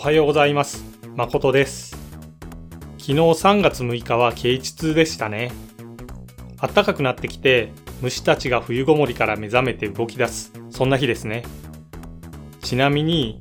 おはようございます。誠です。昨日3月6日は啓蟄でしたね。暖かくなってきて、虫たちが冬ごもりから目覚めて動き出す、そんな日ですね。ちなみに、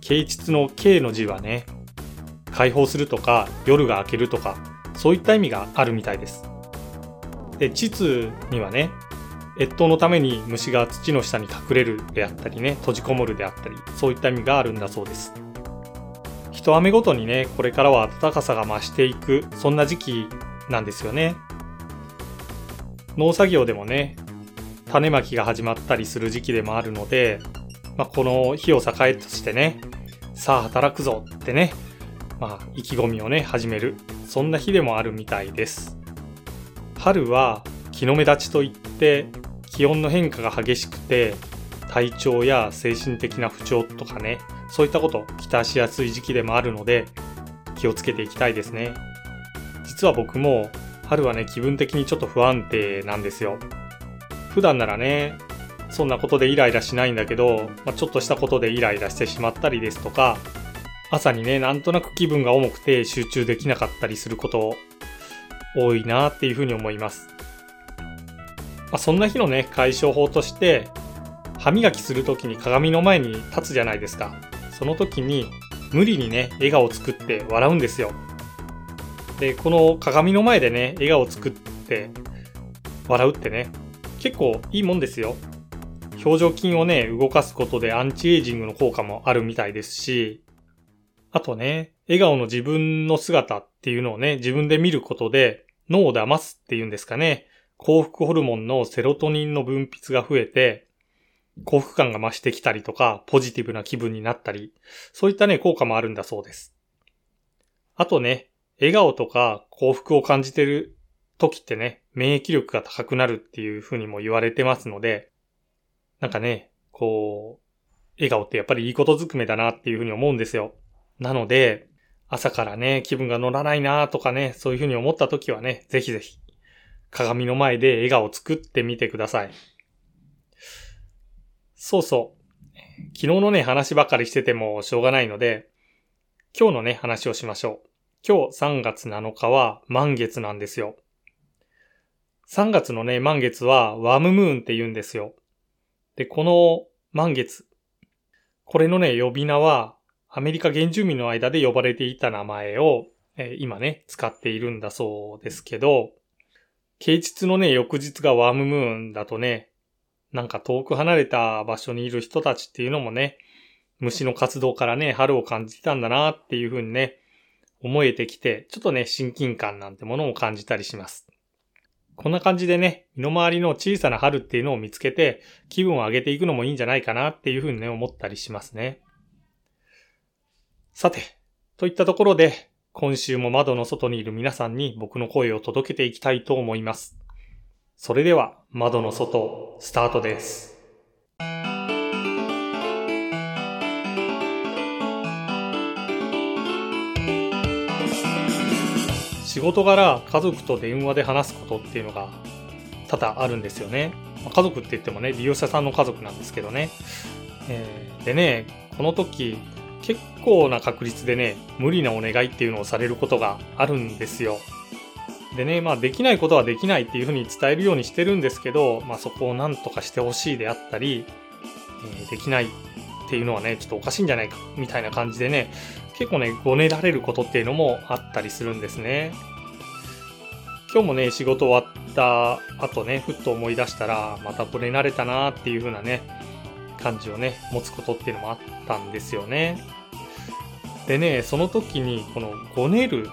啓蟄の啓の字はね、解放するとか、夜が明けるとか、そういった意味があるみたいです。で、蟄にはね、越冬のために虫が土の下に隠れるであったりね、閉じこもるであったり、そういった意味があるんだそうです。一雨ごとにね、これからは暖かさが増していく、そんな時期なんですよね。農作業でもね、種まきが始まったりする時期でもあるので、まあ、この日を境としてね、さあ働くぞってね、まあ、意気込みをね、始める。そんな日でもあるみたいです。春は気の目立ちといって、気温の変化が激しくて、体調や精神的な不調とかね、そういったこときたしやすい時期でもあるので、気をつけていきたいですね。実は僕も春はね、気分的にちょっと不安定なんですよ。普段ならね、そんなことでイライラしないんだけど、まあ、ちょっとしたことでイライラしてしまったりですとか、朝にね、なんとなく気分が重くて集中できなかったりすること多いなっていうふうに思います。まあ、そんな日のね、解消法として、歯磨きするときに鏡の前に立つじゃないですか。その時に無理にね、笑顔を作って笑うんですよ。で、この鏡の前でね、笑顔を作って笑うってね、結構いいもんですよ。表情筋をね、動かすことでアンチエイジングの効果もあるみたいですし、あとね、笑顔の自分の姿っていうのをね、自分で見ることで脳を騙すっていうんですかね、幸福ホルモンのセロトニンの分泌が増えて、幸福感が増してきたりとか、ポジティブな気分になったり、そういったね、効果もあるんだそうです。あとね、笑顔とか幸福を感じてる時ってね、免疫力が高くなるっていう風にも言われてますので、なんかね、こう、笑顔ってやっぱりいいことずくめだなっていう風に思うんですよ。なので、朝からね、気分が乗らないなとかね、そういう風に思った時はね、ぜひぜひ、鏡の前で笑顔を作ってみてください。そうそう。昨日のね、話ばかりしててもしょうがないので、今日のね、話をしましょう。今日3月7日は満月なんですよ。3月のね、満月はワームムーンって言うんですよ。で、この満月。これのね、呼び名はアメリカ原住民の間で呼ばれていた名前を、えー、今ね、使っているんだそうですけど、啓蟄のね、翌日がワームムーンだとね、なんか遠く離れた場所にいる人たちっていうのもね、虫の活動からね、春を感じてたんだなっていうふうにね、思えてきて、ちょっとね、親近感なんてものも感じたりします。こんな感じでね、身の回りの小さな春っていうのを見つけて、気分を上げていくのもいいんじゃないかなっていうふうにね、思ったりしますね。さて、といったところで、今週も窓の外にいる皆さんに僕の声を届けていきたいと思います。それでは、窓の外、スタートです。仕事柄家族と電話で話すことっていうのが多々あるんですよね。家族って言ってもね、利用者さんの家族なんですけどね。えー、でね、この時結構な確率でね、無理なお願いっていうのをされることがあるんですよ。でね、まあできないことはできないっていうふうに伝えるようにしてるんですけど、まあそこをなんとかしてほしいであったり、えー、できないっていうのはね、ちょっとおかしいんじゃないか、みたいな感じでね、結構ね、ごねられることっていうのもあったりするんですね。今日もね、仕事終わった後ね、ふっと思い出したら、またこれ慣れたなっていう風なね、感じをね、持つことっていうのもあったんですよね。でね、その時に、このごねる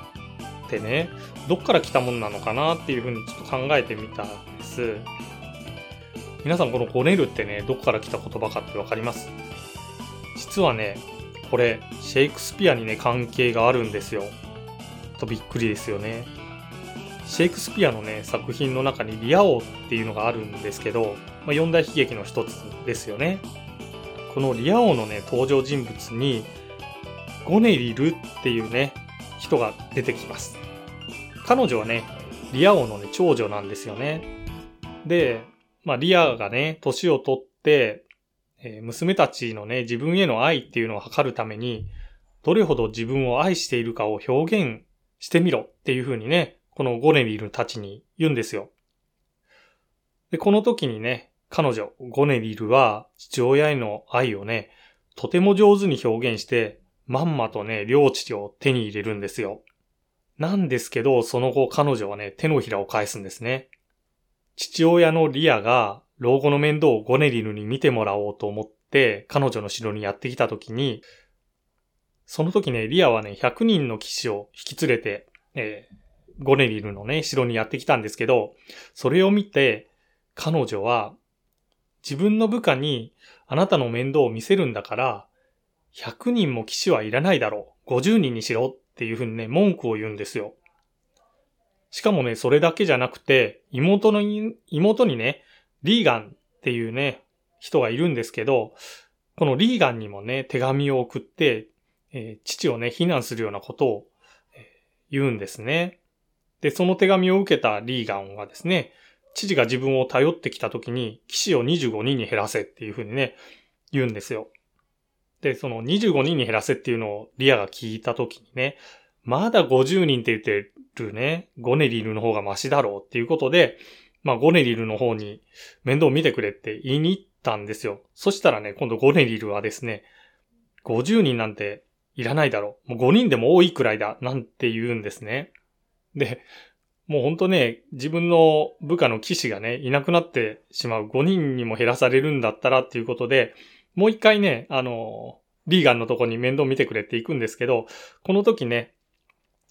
ってね、どっから来たもんなのかなっていう風にちょっと考えてみたんです。皆さんこのごねるってね、どっから来た言葉かってわかります？実はね、これ、シェイクスピアにね、関係があるんですよ。とびっくりですよね。シェイクスピアのね、作品の中にリア王っていうのがあるんですけど、まあ、四大悲劇の一つですよね。このリア王のね、登場人物に、ゴネリルっていうね、人が出てきます。彼女はね、リア王のね、長女なんですよね。で、まあ、リアがね、年を取って、えー、娘たちのね、自分への愛っていうのを図るために、どれほど自分を愛しているかを表現してみろっていう風にね、このゴネリルたちに言うんですよ。で、この時にね、彼女、ゴネリルは父親への愛をね、とても上手に表現して、まんまとね、領地を手に入れるんですよ。なんですけど、その後彼女はね、手のひらを返すんですね。父親のリアが老後の面倒をゴネリルに見てもらおうと思って彼女の城にやってきた時に、その時ね、リアはね、100人の騎士を引き連れて、えー、ゴネリルのね、城にやってきたんですけど、それを見て、彼女は、自分の部下にあなたの面倒を見せるんだから、100人も騎士はいらないだろう。50人にしろっていうふうにね、文句を言うんですよ。しかもね、それだけじゃなくて、妹の、妹にね、リーガンっていうね、人がいるんですけど、このリーガンにもね、手紙を送って、えー、父をね、非難するようなことを、えー、言うんですね。で、その手紙を受けたリーガンはですね、父が自分を頼ってきた時に、騎士を25人に減らせっていうふうにね、言うんですよ。で、その25人に減らせっていうのをリアが聞いた時にね、まだ50人って言ってるね、ゴネリルの方がマシだろうっていうことで、まあゴネリルの方に面倒見てくれって言いに行ったんですよ。そしたらね、今度ゴネリルはですね、50人なんていらないだろう。もう5人でも多いくらいだ。なんて言うんですね。で、もうほんとね、自分の部下の騎士がね、いなくなってしまう。5人にも減らされるんだったらっていうことで、もう一回ね、あの、リーガンのとこに面倒見てくれって行くんですけど、この時ね、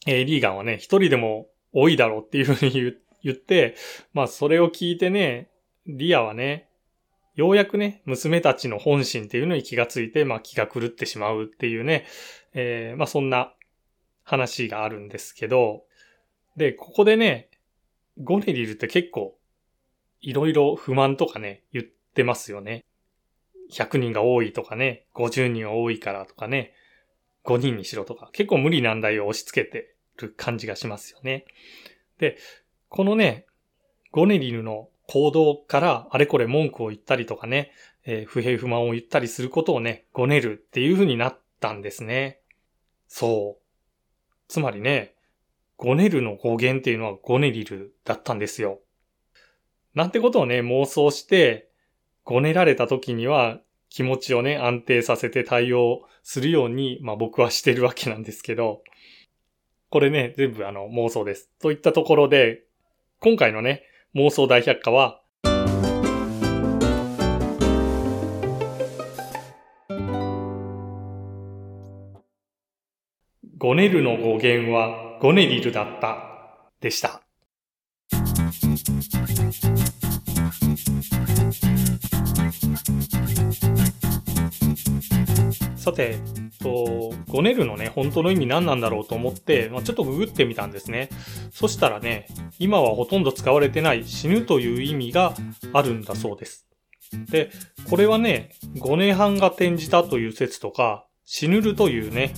えー、リーガンはね、一人でも多いだろうっていうふうに言って、まあそれを聞いてね、リアはね、ようやくね、娘たちの本心っていうのに気がついて、まあ気が狂ってしまうっていうね、えー、まあそんな話があるんですけど、で、ここでね、ゴネリルって結構、いろいろ不満とかね、言ってますよね。100人が多いとかね、50人多いからとかね、5人にしろとか、結構無理難題を押し付けてる感じがしますよね。で、このね、ゴネリルの行動からあれこれ文句を言ったりとかね、えー、不平不満を言ったりすることをね、ごねるっていう風になったんですね。そう。つまりね、ごねるの語源っていうのはゴネリルだったんですよ。なんてことをね、妄想して、ごねられた時には気持ちをね、安定させて対応するように、まあ僕はしてるわけなんですけど、これね、全部あの妄想です。といったところで、今回のね、妄想大百科は、ゴネルの語源はゴネリルだったでした。さて、と、ゴネルのね、本当の意味何なんだろうと思って、まあ、ちょっとググってみたんですね。そしたらね、今はほとんど使われてない死ぬという意味があるんだそうです。で、これはね、5年半が転じたという説とか、死ぬるというね、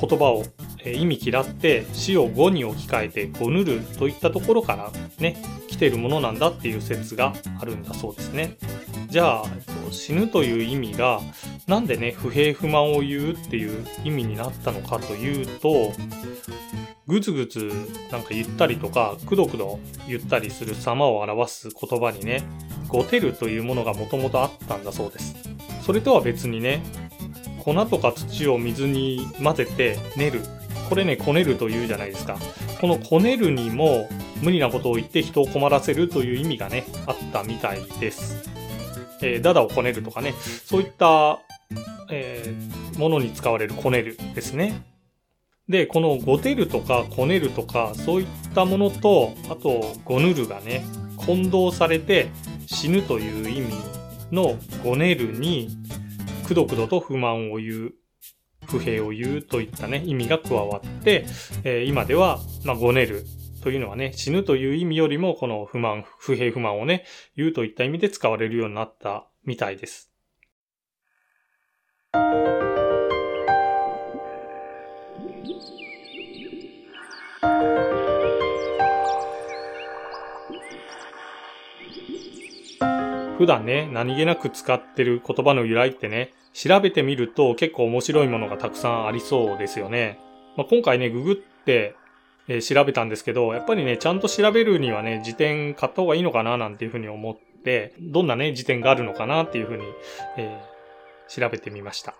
言葉をえ意味嫌って死を語に置き換えてゴヌルといったところからね、来てるものなんだっていう説があるんだそうですね。じゃあ、死ぬという意味がなんでね、不平不満を言うっていう意味になったのかというと、ぐつぐつなんか言ったりとか、くどくど言ったりする様を表す言葉にね、ごてるというものがもともとあったんだそうです。それとは別にね、粉とか土を水に混ぜて練るこれね、こねるというじゃないですか。このこねるにも無理なことを言って人を困らせるという意味がね、あったみたいです。えー、ダダをこねるとかね、そういった、えー、ものに使われるこねるですね。で、このごてるとかこねるとか、そういったものと、あと、ごぬるがね、混同されて死ぬという意味のごねるに、くどくどと不満を言う不平を言うといったね、意味が加わって、えー、今では、まあ、ごねるというのはね、死ぬという意味よりも、この不満、不平不満をね、言うといった意味で使われるようになったみたいです。普段ね、何気なく使ってる言葉の由来ってね、調べてみると結構面白いものがたくさんありそうですよね。まあ、今回ね、ググって、えー、調べたんですけど、やっぱりね、ちゃんと調べるにはね、辞典買った方がいいのかななんていうふうに思って、どんなね、辞典があるのかなっていうふうに、えー、調べてみました。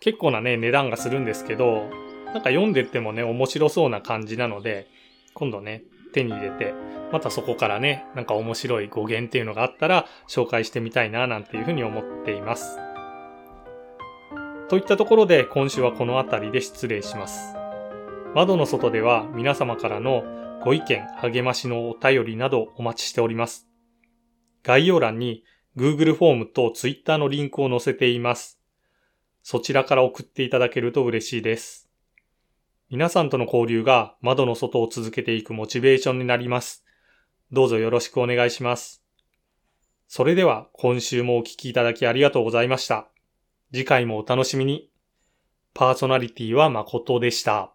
結構なね、値段がするんですけど、なんか読んでってもね、面白そうな感じなので、今度ね、手に入れて、またそこからね、なんか面白い語源っていうのがあったら紹介してみたいななんていうふうに思っています。といったところで今週はこの辺りで失礼します。窓の外では皆様からのご意見、励ましのお便りなどお待ちしております。概要欄に Google フォームと Twitter のリンクを載せています。そちらから送っていただけると嬉しいです。皆さんとの交流が窓の外を続けていくモチベーションになります。どうぞよろしくお願いします。それでは今週もお聴きいただきありがとうございました。次回もお楽しみに。パーソナリティは誠でした。